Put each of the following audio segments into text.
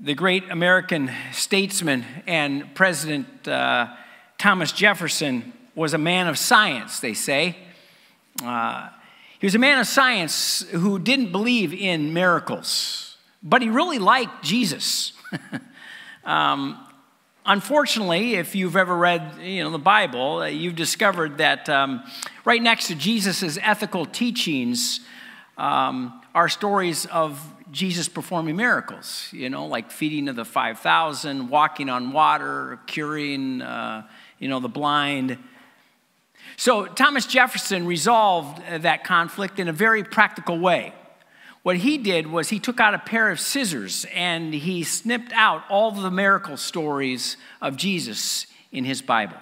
The great American statesman and President uh, Thomas Jefferson was a man of science, they say. Uh, he was a man of science who didn't believe in miracles, but he really liked Jesus. um, unfortunately, if you've ever read you know, the Bible, uh, you've discovered that um, right next to Jesus' ethical teachings um, are stories of Jesus performing miracles, you know, like feeding of the 5,000, walking on water, curing, uh, you know, the blind. So Thomas Jefferson resolved uh, that conflict in a very practical way. What he did was he took out a pair of scissors and he snipped out all the miracle stories of Jesus in his Bible.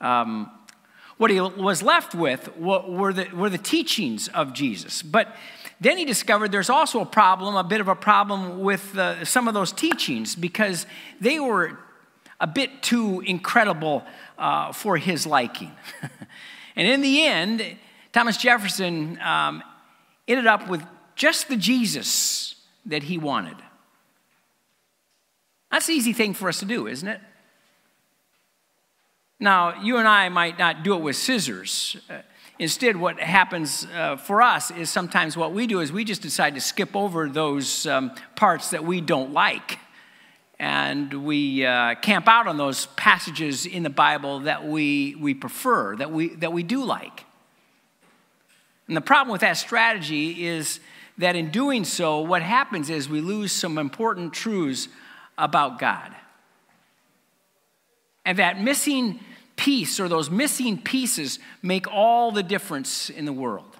Um, what he was left with were the, were the teachings of Jesus. But then he discovered there's also a problem, a bit of a problem with uh, some of those teachings because they were a bit too incredible uh, for his liking. and in the end, Thomas Jefferson um, ended up with just the Jesus that he wanted. That's an easy thing for us to do, isn't it? Now, you and I might not do it with scissors. Instead, what happens uh, for us is sometimes what we do is we just decide to skip over those um, parts that we don't like and we uh, camp out on those passages in the Bible that we, we prefer, that we, that we do like. And the problem with that strategy is that in doing so, what happens is we lose some important truths about God. And that missing piece or those missing pieces make all the difference in the world.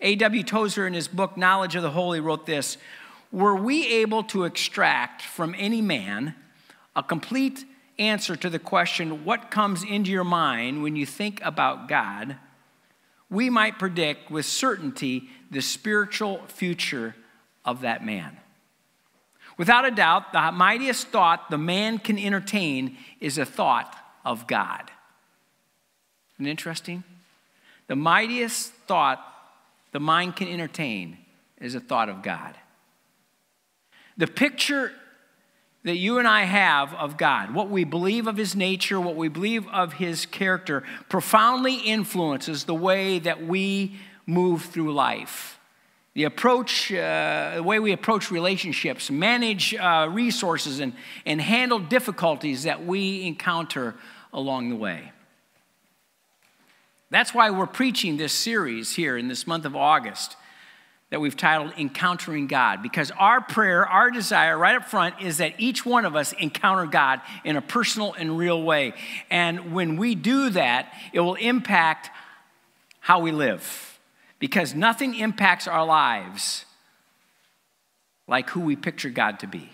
A.W. Tozer, in his book, Knowledge of the Holy, wrote this were we able to extract from any man a complete answer to the question, What comes into your mind when you think about God? we might predict with certainty the spiritual future of that man. Without a doubt, the mightiest thought the man can entertain is a thought of God. Isn't interesting? The mightiest thought the mind can entertain is a thought of God. The picture that you and I have of God, what we believe of His nature, what we believe of His character, profoundly influences the way that we move through life. The approach, uh, the way we approach relationships, manage uh, resources, and, and handle difficulties that we encounter along the way. That's why we're preaching this series here in this month of August that we've titled Encountering God because our prayer, our desire right up front is that each one of us encounter God in a personal and real way. And when we do that, it will impact how we live because nothing impacts our lives like who we picture God to be.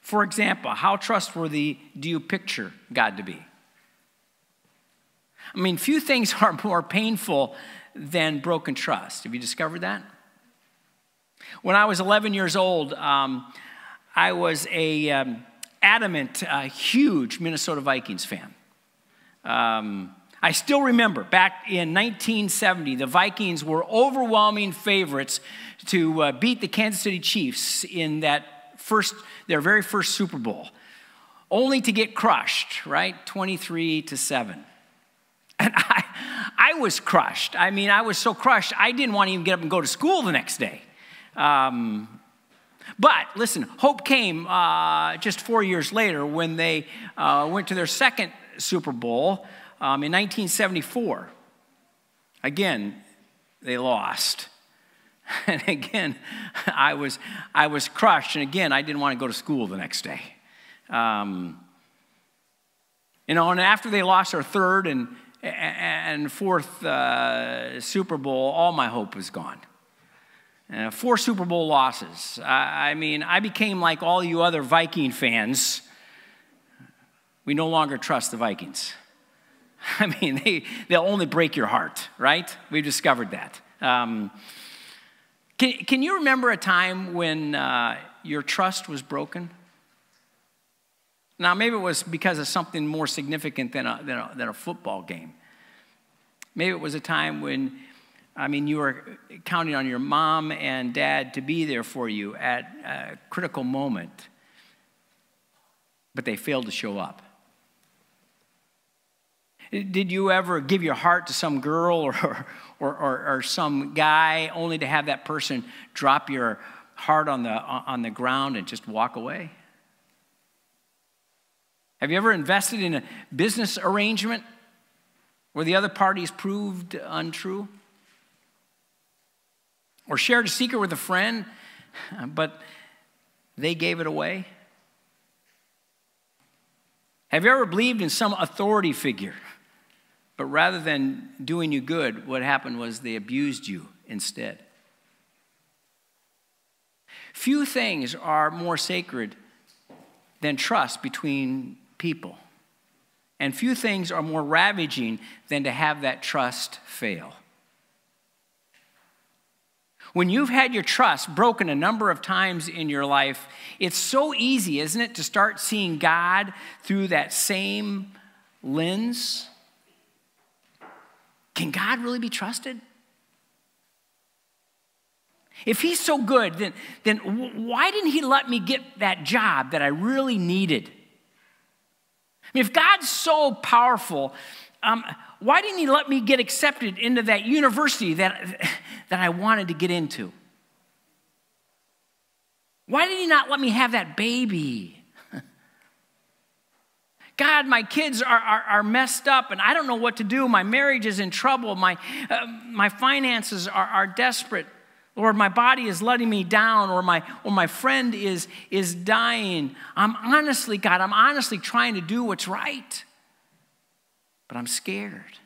For example, how trustworthy do you picture God to be? I mean, few things are more painful than broken trust. Have you discovered that? When I was 11 years old, um, I was a um, adamant, uh, huge Minnesota Vikings fan. Um, I still remember back in 1970, the Vikings were overwhelming favorites to uh, beat the Kansas City Chiefs in that first, their very first Super Bowl, only to get crushed, right? 23 to 7. And I, I was crushed. I mean, I was so crushed, I didn't want to even get up and go to school the next day. Um, but listen, hope came uh, just four years later when they uh, went to their second Super Bowl um, in 1974. Again, they lost. And again, I was, I was crushed. And again, I didn't want to go to school the next day. Um, you know, and after they lost their third and and fourth uh, Super Bowl, all my hope was gone. Uh, four Super Bowl losses. I, I mean, I became like all you other Viking fans. We no longer trust the Vikings. I mean, they, they'll only break your heart, right? We've discovered that. Um, can, can you remember a time when uh, your trust was broken? Now, maybe it was because of something more significant than a, than a, than a football game. Maybe it was a time when I mean, you were counting on your mom and dad to be there for you at a critical moment, but they failed to show up. Did you ever give your heart to some girl or, or, or, or, some guy only to have that person drop your heart on the, on the ground and just walk away? Have you ever invested in a business arrangement where the other parties proved untrue? Or shared a secret with a friend, but they gave it away? Have you ever believed in some authority figure, but rather than doing you good, what happened was they abused you instead? Few things are more sacred than trust between people. And few things are more ravaging than to have that trust fail. When you've had your trust broken a number of times in your life, it's so easy, isn't it, to start seeing God through that same lens? Can God really be trusted? If he's so good, then, then why didn't he let me get that job that I really needed? I mean, if God's so powerful, um, why didn't He let me get accepted into that university that, that I wanted to get into? Why did He not let me have that baby? God, my kids are, are, are, messed up and I don't know what to do. My marriage is in trouble. My, uh, my finances are, are desperate. Lord, my body is letting me down, or my, or my friend is, is dying. I'm honestly, God, I'm honestly trying to do what's right, but I'm scared.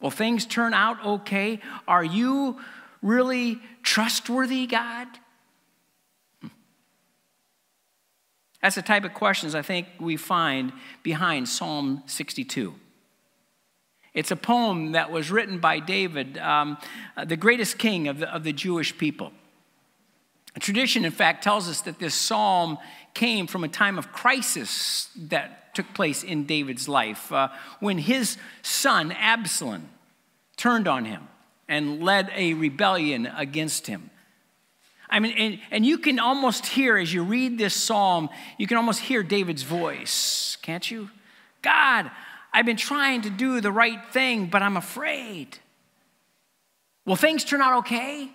Will things turn out okay? Are you really trustworthy, God? Hmm. That's the type of questions I think we find behind Psalm 62. It's a poem that was written by David, um, uh, the greatest king of the, of the Jewish people. Tradition, in fact, tells us that this psalm came from a time of crisis that took place in David's life uh, when his son, Absalom, turned on him and led a rebellion against him. I mean, and, and you can almost hear, as you read this psalm, you can almost hear David's voice, can't you? God, I've been trying to do the right thing, but I'm afraid. Will things turn out okay?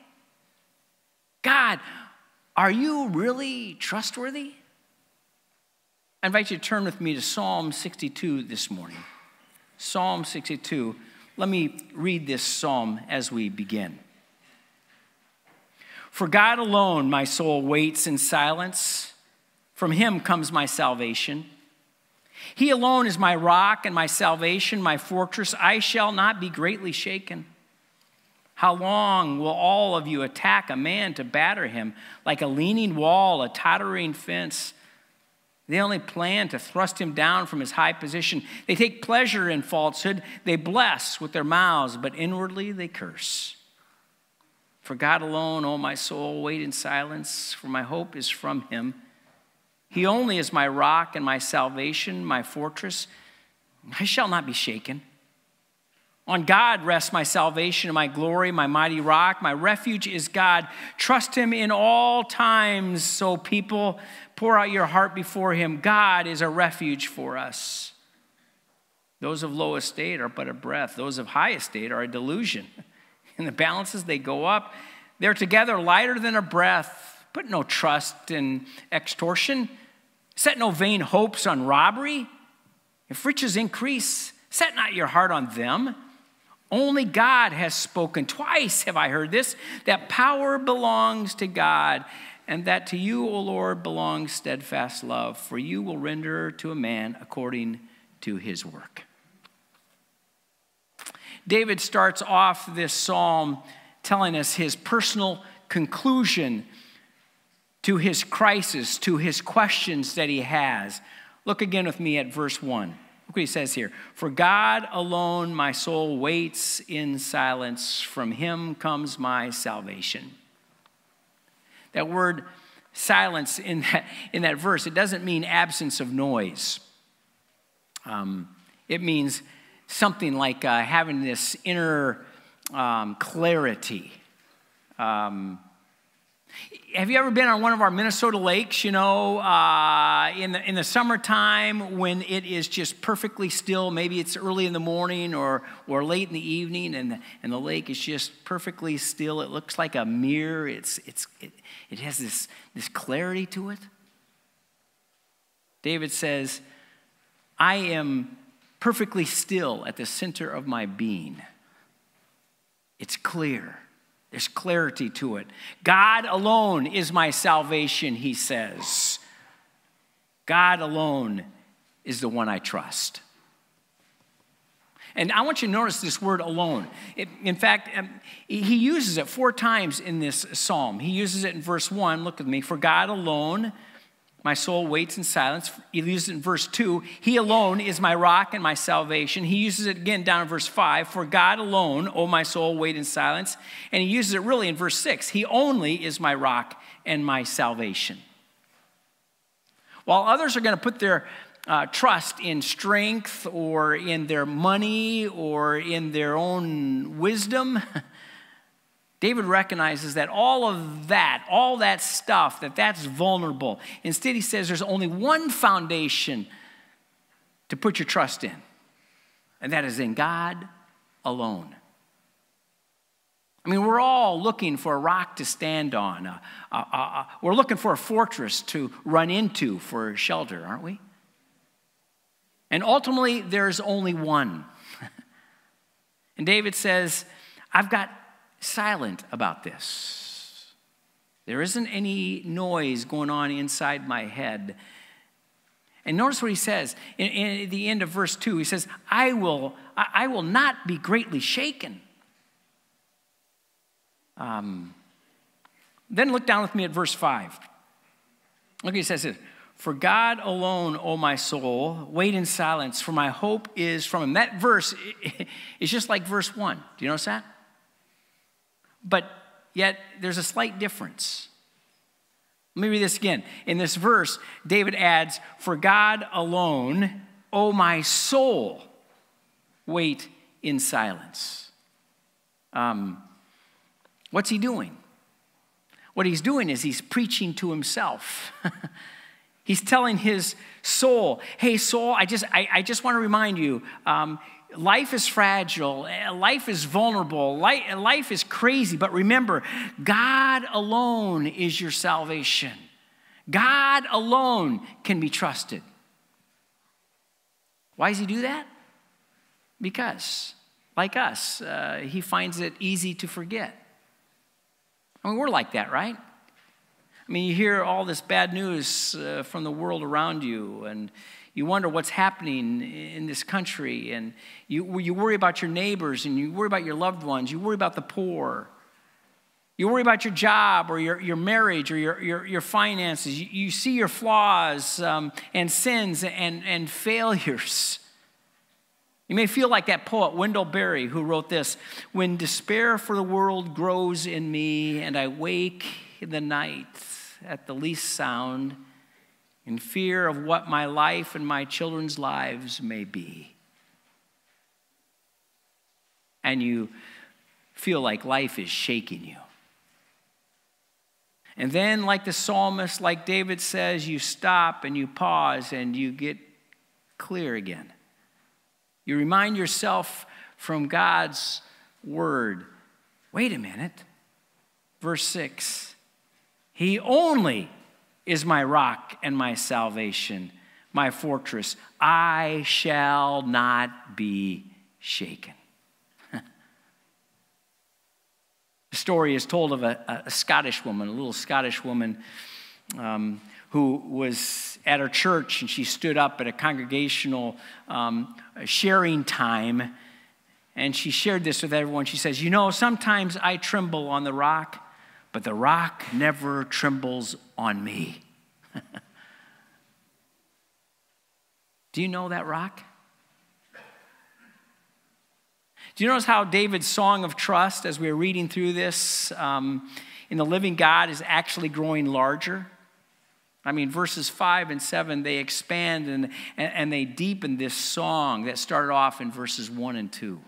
God, are you really trustworthy? I invite you to turn with me to Psalm 62 this morning. Psalm 62. Let me read this psalm as we begin. For God alone my soul waits in silence. From him comes my salvation. He alone is my rock and my salvation, my fortress. I shall not be greatly shaken. How long will all of you attack a man to batter him like a leaning wall, a tottering fence? They only plan to thrust him down from his high position. They take pleasure in falsehood. They bless with their mouths, but inwardly they curse. For God alone, O oh my soul, wait in silence, for my hope is from him. He only is my rock and my salvation, my fortress. I shall not be shaken. On God rests my salvation and my glory, my mighty rock. My refuge is God. Trust Him in all times. So, people, pour out your heart before Him. God is a refuge for us. Those of low estate are but a breath, those of high estate are a delusion. In the balances, they go up. They're together lighter than a breath. Put no trust in extortion. Set no vain hopes on robbery. If riches increase, set not your heart on them. Only God has spoken. Twice have I heard this that power belongs to God, and that to you, O Lord, belongs steadfast love, for you will render to a man according to his work. David starts off this psalm telling us his personal conclusion to his crisis, to his questions that he has. Look again with me at verse 1. Look what he says here. For God alone my soul waits in silence, from him comes my salvation. That word silence in that, in that verse, it doesn't mean absence of noise. Um, it means something like uh, having this inner um, clarity. Um, have you ever been on one of our Minnesota lakes, you know, uh, in, the, in the summertime when it is just perfectly still? Maybe it's early in the morning or, or late in the evening, and the, and the lake is just perfectly still. It looks like a mirror, it's, it's, it, it has this, this clarity to it. David says, I am perfectly still at the center of my being. It's clear. There's clarity to it. God alone is my salvation, he says. God alone is the one I trust. And I want you to notice this word alone. It, in fact, um, he uses it four times in this psalm. He uses it in verse one. Look at me. For God alone my soul waits in silence. He uses it in verse 2. He alone is my rock and my salvation. He uses it again down in verse 5. For God alone, O my soul, wait in silence. And he uses it really in verse 6. He only is my rock and my salvation. While others are going to put their uh, trust in strength or in their money or in their own wisdom, David recognizes that all of that, all that stuff, that that's vulnerable. Instead, he says there's only one foundation to put your trust in, and that is in God alone. I mean, we're all looking for a rock to stand on. Uh, uh, uh, we're looking for a fortress to run into for shelter, aren't we? And ultimately, there's only one. and David says, I've got silent about this. There isn't any noise going on inside my head. And notice what he says in, in the end of verse 2. He says, I will, I will not be greatly shaken. Um, then look down with me at verse 5. Look, he says this For God alone, O my soul, wait in silence, for my hope is from him. That verse is just like verse 1. Do you notice that? But yet there's a slight difference. Let me read this again. In this verse, David adds, For God alone, O my soul, wait in silence. Um, what's he doing? What he's doing is he's preaching to himself. he's telling his soul, Hey, soul, I just, I, I just want to remind you, um, life is fragile, life is vulnerable, life is crazy, but remember, God alone is your salvation. God alone can be trusted. Why does he do that? Because, like us, uh, he finds it easy to forget. I mean, we're like that, right? I mean, you hear all this bad news uh, from the world around you, and you wonder what's happening in this country, and you, you worry about your neighbors, and you worry about your loved ones, you worry about the poor. You worry about your job or your, your marriage or your, your, your finances. You, you see your flaws um, and sins and, and failures. You may feel like that poet, Wendell Berry, who wrote this When despair for the world grows in me, and I wake in the night at the least sound, in fear of what my life and my children's lives may be. And you feel like life is shaking you. And then, like the psalmist, like David says, you stop and you pause and you get clear again. You remind yourself from God's word wait a minute. Verse 6 He only is my rock and my salvation, my fortress. I shall not be shaken. the story is told of a, a, Scottish woman, a little Scottish woman um, who was at her church and she stood up at a congregational um, sharing time and she shared this with everyone. She says, You know, sometimes I tremble on the rock but the rock never trembles on me. Do you know that rock? Do you notice how David's song of trust, as we are reading through this, um, in the living God, is actually growing larger? I mean, verses 5 and 7, they expand and, and, and they deepen this song that started off in verses 1 and 2.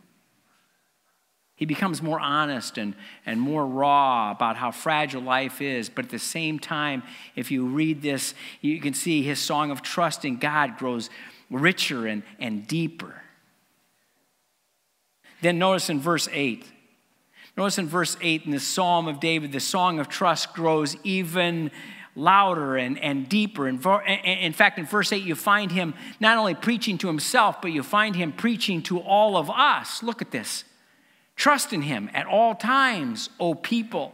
He becomes more honest and, and more raw about how fragile life is. But at the same time, if you read this, you can see his song of trust in God grows richer and, and deeper. Then notice in verse 8. Notice in verse 8 in the Psalm of David, the song of trust grows even louder and, and deeper. And in fact, in verse 8, you find him not only preaching to himself, but you find him preaching to all of us. Look at this. Trust in him at all times, O people.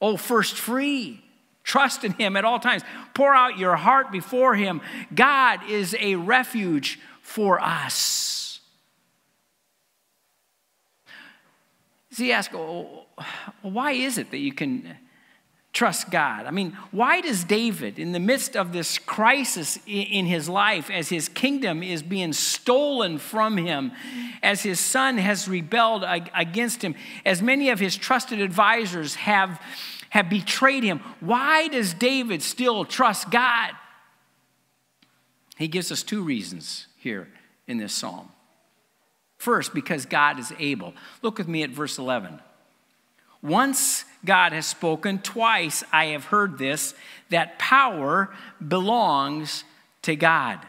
O first free. Trust in him at all times. Pour out your heart before him. God is a refuge for us. See, ask, oh, why is it that you can trust God. I mean, why does David, in the midst of this crisis in his life, as his kingdom is being stolen from him, as his son has rebelled against him, as many of his trusted advisors have, have betrayed him, why does David still trust God? He gives us two reasons here in this psalm. First, because God is able. Look with me at verse 11. Once God has spoken, twice I have heard this, that power belongs to God.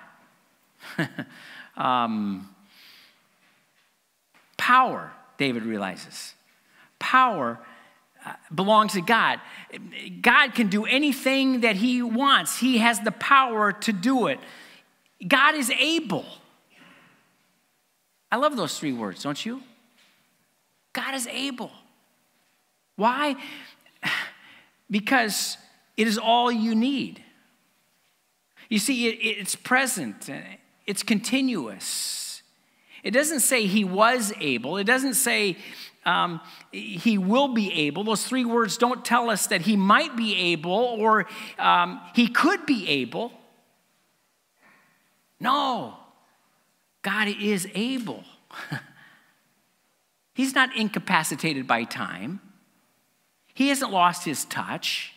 um, power, David realizes. Power uh, belongs to God. God can do anything that He wants, He has the power to do it. God is able. I love those three words, don't you? God is able. Why? Because it is all you need. You see, it, it's present, it's continuous. It doesn't say he was able, it doesn't say um, he will be able. Those three words don't tell us that he might be able or um, he could be able. No, God is able. He's not incapacitated by time. He hasn't lost his touch.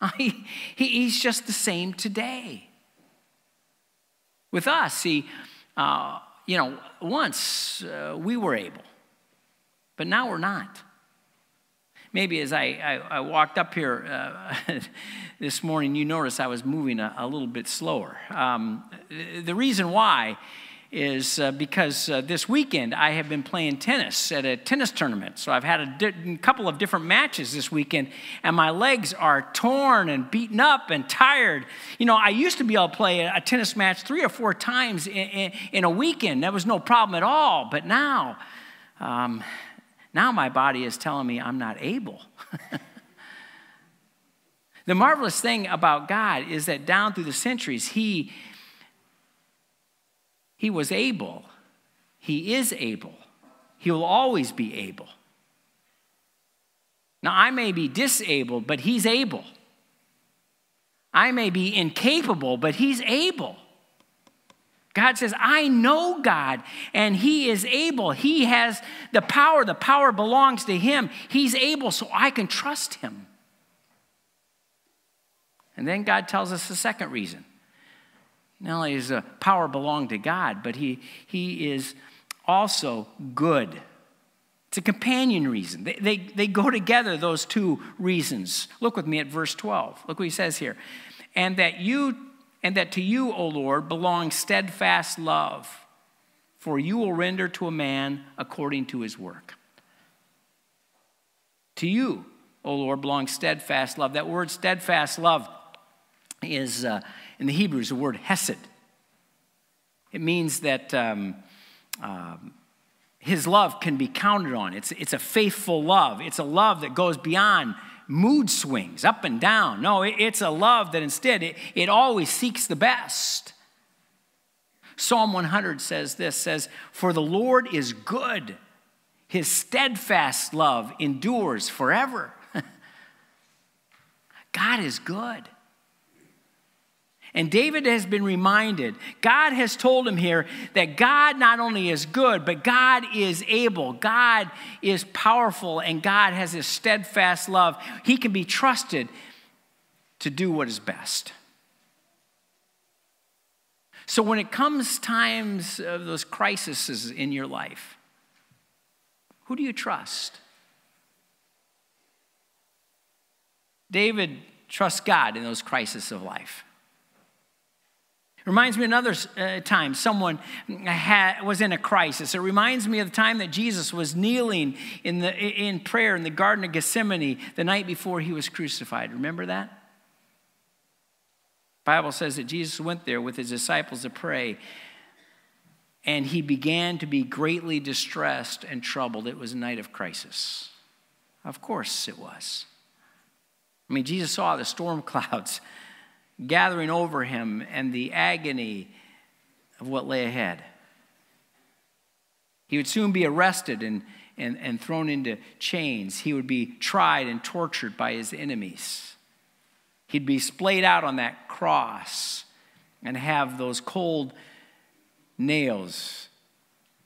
He, he's just the same today. With us, see, uh, you know, once uh, we were able, but now we're not. Maybe as I, I, I walked up here uh, this morning, you noticed I was moving a, a little bit slower. Um, the reason why is uh, because uh, this weekend I have been playing tennis at a tennis tournament. So I've had a di- couple of different matches this weekend, and my legs are torn and beaten up and tired. You know, I used to be able to play a, a tennis match three or four times in, in, in, a weekend. That was no problem at all. But now, um, now my body is telling me I'm not able. the marvelous thing about God is that down through the centuries, He he was able. He is able. He will always be able. Now, I may be disabled, but He's able. I may be incapable, but He's able. God says, I know God, and He is able. He has the power. The power belongs to Him. He's able, so I can trust Him. And then God tells us the second reason not only does the power belong to God, but he, he is also good. It's a companion reason. They, they, they go together, those two reasons. Look with me at verse 12. Look what he says here. And that you and that to you, O Lord, belongs steadfast love, for you will render to a man according to his work. To you, O Lord, belongs steadfast love. That word steadfast love is, uh, in the Hebrew is the word hesed. It means that um, um, his love can be counted on. It's, it's a faithful love. It's a love that goes beyond mood swings, up and down. No, it, it's a love that instead it, it always seeks the best. Psalm 100 says this says, For the Lord is good, his steadfast love endures forever. God is good. And David has been reminded, God has told him here that God not only is good, but God is able. God is powerful, and God has his steadfast love. He can be trusted to do what is best. So when it comes times of those crises in your life, Who do you trust? David trusts God in those crises of life. Reminds me another uh, time someone had, was in a crisis. It reminds me of the time that Jesus was kneeling in, the, in prayer in the Garden of Gethsemane the night before he was crucified. Remember that? Bible says that Jesus went there with his disciples to pray, and he began to be greatly distressed and troubled. It was a night of crisis. Of course it was. I mean, Jesus saw the storm clouds gathering over him and the agony of what lay ahead. He would soon be arrested and, and, and thrown into chains. He would be tried and tortured by his enemies. He'd be splayed out on that cross and have those cold nails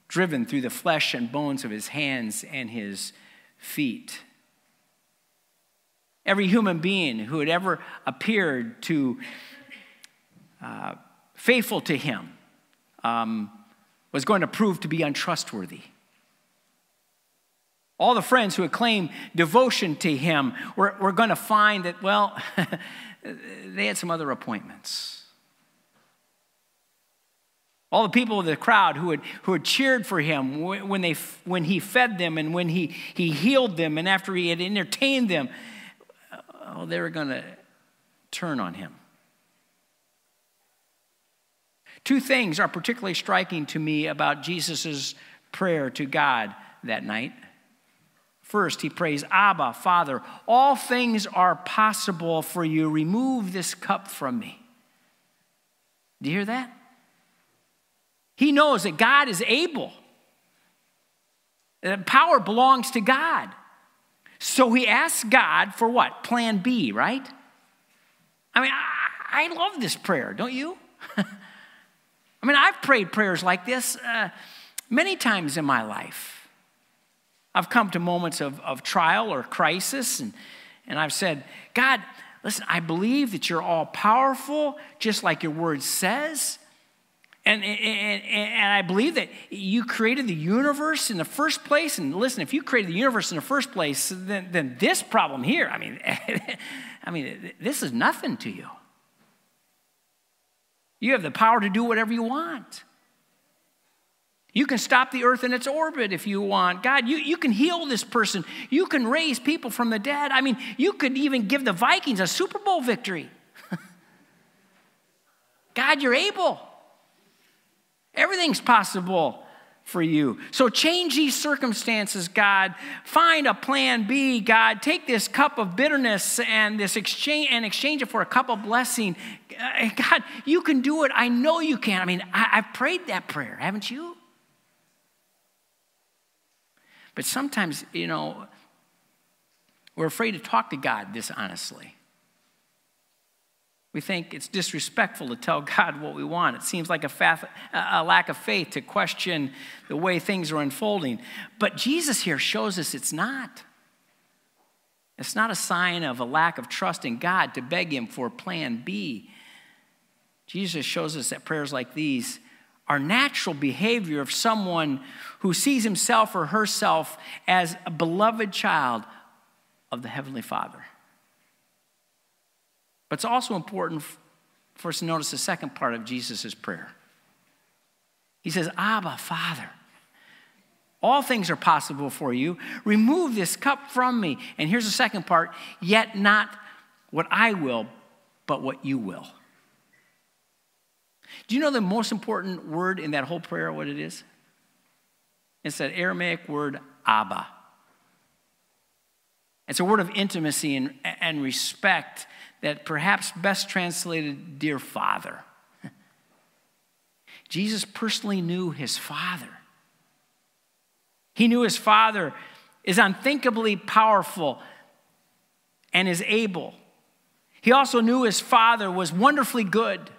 driven through the flesh and bones of his hands and his feet. Every human being who had ever appeared to uh, faithful to him um, was going to prove to be untrustworthy. All the friends who had claimed devotion to him were, were going to find that, well, they had some other appointments. All the people of the crowd who had, who had cheered for him when, they, when he fed them and when he, he healed them and after he had entertained them, oh, they were going to turn on him. Two things are particularly striking to me about Jesus' prayer to God that night. First, he prays, Abba, Father, all things are possible for you. Remove this cup from me. Do you hear that? He knows that God is able. That power belongs to God. So he asks God for what? Plan B, right? I mean, I, I love this prayer, don't you? I mean, I've prayed prayers like this uh, many times in my life. I've come to moments of, of trial or crisis, and, and I've said, God, listen, I believe that you're all powerful, just like your word says. And, and, and, I believe that you created the universe in the first place. And listen, if you created the universe in the first place, then, then this problem here, I mean, I mean, this is nothing to you. You have the power to do whatever you want. You can stop the earth in its orbit if you want. God, you, you can heal this person. You can raise people from the dead. I mean, you could even give the Vikings a Super Bowl victory. God, you're able. Everything's possible for you. So change these circumstances, God. Find a plan B, God. Take this cup of bitterness and this exchange and exchange it for a cup of blessing. Uh, God, you can do it. I know you can. I mean, I, have prayed that prayer, haven't you? But sometimes, you know, we're afraid to talk to God this honestly. We think it's disrespectful to tell God what we want. It seems like a, a, lack of faith to question the way things are unfolding. But Jesus here shows us it's not. It's not a sign of a lack of trust in God to beg Him for plan B. Jesus shows us that prayers like these are natural behavior of someone who sees himself or herself as a beloved child of the Heavenly Father. But it's also important for us to notice the second part of Jesus' prayer. He says, Abba, Father, all things are possible for you. Remove this cup from me. And here's the second part yet not what I will, but what you will. Do you know the most important word in that whole prayer, what it is? It's that Aramaic word, Abba. It's a word of intimacy and, and respect that perhaps best translated, Dear Father. Jesus personally knew his Father. He knew his Father is unthinkably powerful and is able. He also knew his Father was wonderfully good.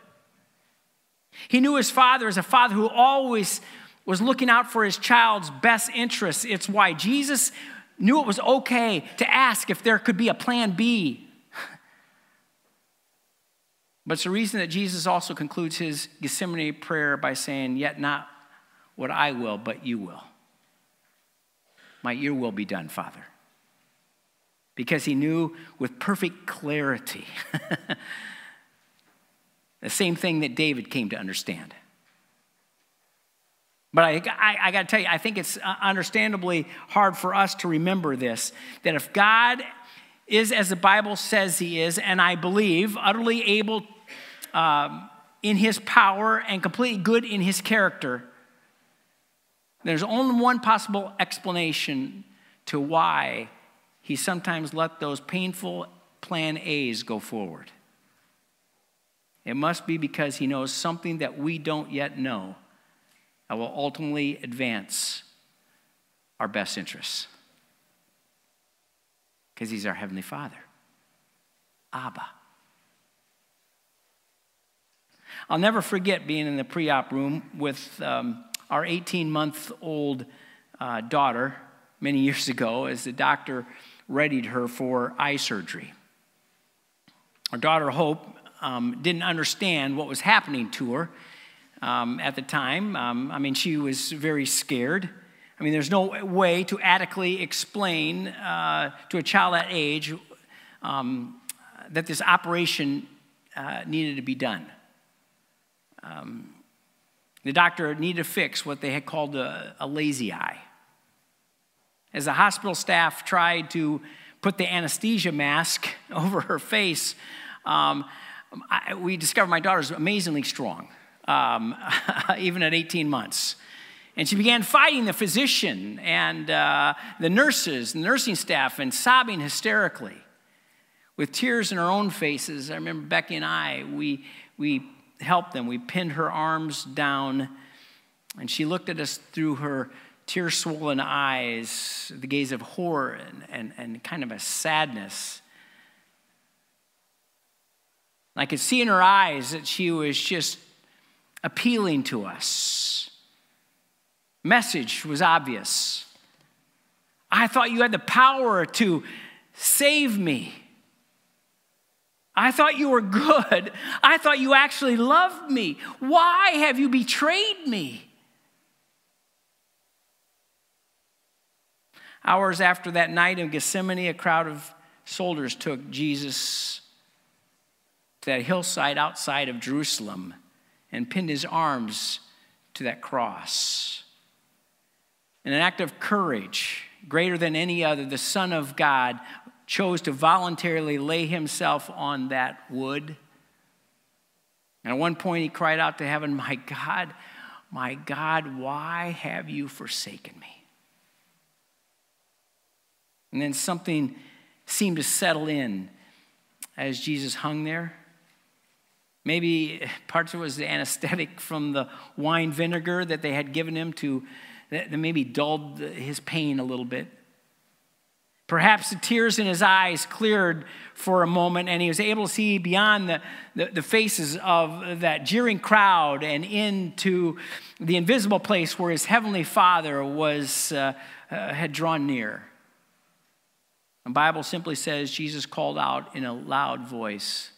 He knew his Father as a Father who always was looking out for his child's best interests. It's why Jesus knew it was okay to ask if there could be a plan B but it's the reason that Jesus also concludes his Gethsemane prayer by saying, Yet not what I will, but you will. My your will be done, Father. Because he knew with perfect clarity the same thing that David came to understand. But I, I, I got to tell you, I think it's understandably hard for us to remember this that if God is as the Bible says he is, and I believe utterly able um, in his power and completely good in his character, there's only one possible explanation to why he sometimes let those painful plan A's go forward. It must be because he knows something that we don't yet know that will ultimately advance our best interests. Because he's our Heavenly Father. Abba. I'll never forget being in the pre op room with um, our 18 month old uh, daughter many years ago as the doctor readied her for eye surgery. Our daughter, Hope, um, didn't understand what was happening to her um, at the time. Um, I mean, she was very scared. I mean, there's no way to adequately explain uh, to a child that age um, that this operation uh, needed to be done. Um, the doctor needed to fix what they had called a, a lazy eye. As the hospital staff tried to put the anesthesia mask over her face, um, I, we discovered my daughter's amazingly strong, um, even at 18 months. And she began fighting the physician and uh, the nurses, the nursing staff, and sobbing hysterically. With tears in her own faces, I remember Becky and I, we, we helped them. We pinned her arms down, and she looked at us through her tear swollen eyes, the gaze of horror and, and, and kind of a sadness. I could see in her eyes that she was just appealing to us. Message was obvious. I thought you had the power to save me. I thought you were good. I thought you actually loved me. Why have you betrayed me? Hours after that night in Gethsemane, a crowd of soldiers took Jesus to that hillside outside of Jerusalem and pinned his arms to that cross. In an act of courage, greater than any other, the Son of God chose to voluntarily lay himself on that wood. And at one point, he cried out to heaven, My God, my God, why have you forsaken me? And then something seemed to settle in as Jesus hung there. Maybe parts of it was the anesthetic from the wine vinegar that they had given him to that maybe dulled his pain a little bit. Perhaps the tears in his eyes cleared for a moment and he was able to see beyond the, the, the, faces of that jeering crowd and into the invisible place where his heavenly father was, uh, uh, had drawn near. The Bible simply says Jesus called out in a loud voice,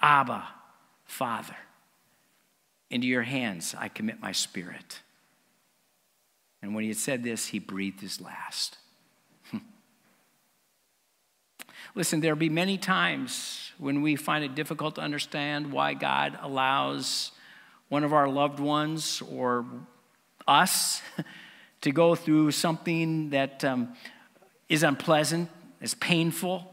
Abba, Father, into your hands I commit my spirit. And when he had said this, he breathed his last. Listen, there'll be many times when we find it difficult to understand why God allows one of our loved ones or us to go through something that um, is unpleasant, is painful.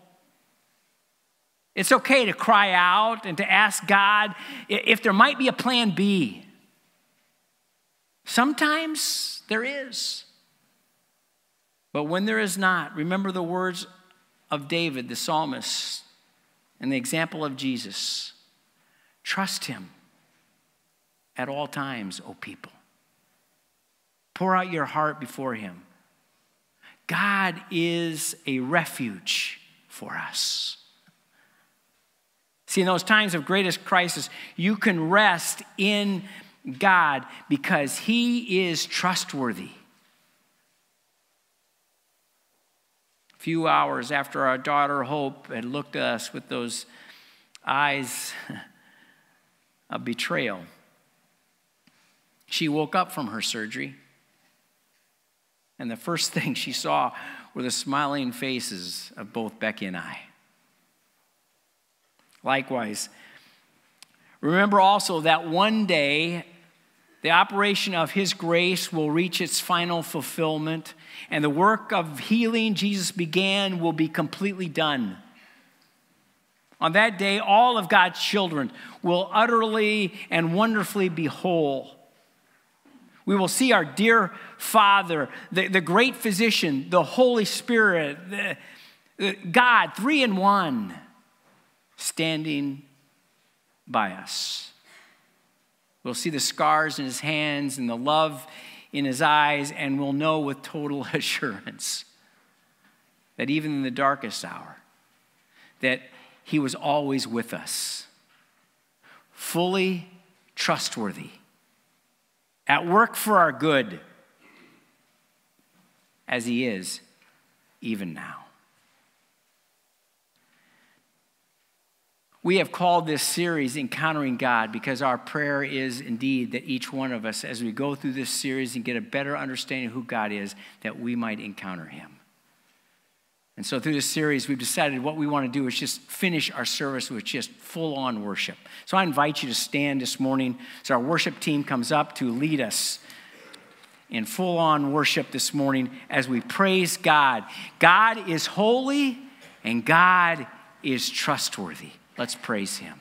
It's okay to cry out and to ask God if there might be a plan B. Sometimes there is. But when there is not, remember the words of David, the psalmist, and the example of Jesus. Trust him at all times, O people. Pour out your heart before him. God is a refuge for us. See, in those times of greatest crisis, you can rest in God because He is trustworthy. A few hours after our daughter Hope had looked at us with those eyes of betrayal, she woke up from her surgery. And the first thing she saw were the smiling faces of both Becky and I. Likewise, remember also that one day the operation of His grace will reach its final fulfillment, and the work of healing Jesus began will be completely done. On that day, all of God's children will utterly and wonderfully be whole. We will see our dear Father, the, the great physician, the Holy Spirit, the, the God, three in one, standing by us. We'll see the scars in his hands and the love in his eyes, and we'll know with total assurance that even in the darkest hour, that he was always with us, fully trustworthy, at work for our good, as he is even now. We have called this series Encountering God because our prayer is indeed that each one of us, as we go through this series and get a better understanding of who God is, that we might encounter Him. And so, through this series, we've decided what we want to do is just finish our service with just full on worship. So, I invite you to stand this morning So, our worship team comes up to lead us in full on worship this morning as we praise God. God is holy and God is trustworthy. Let's praise Him.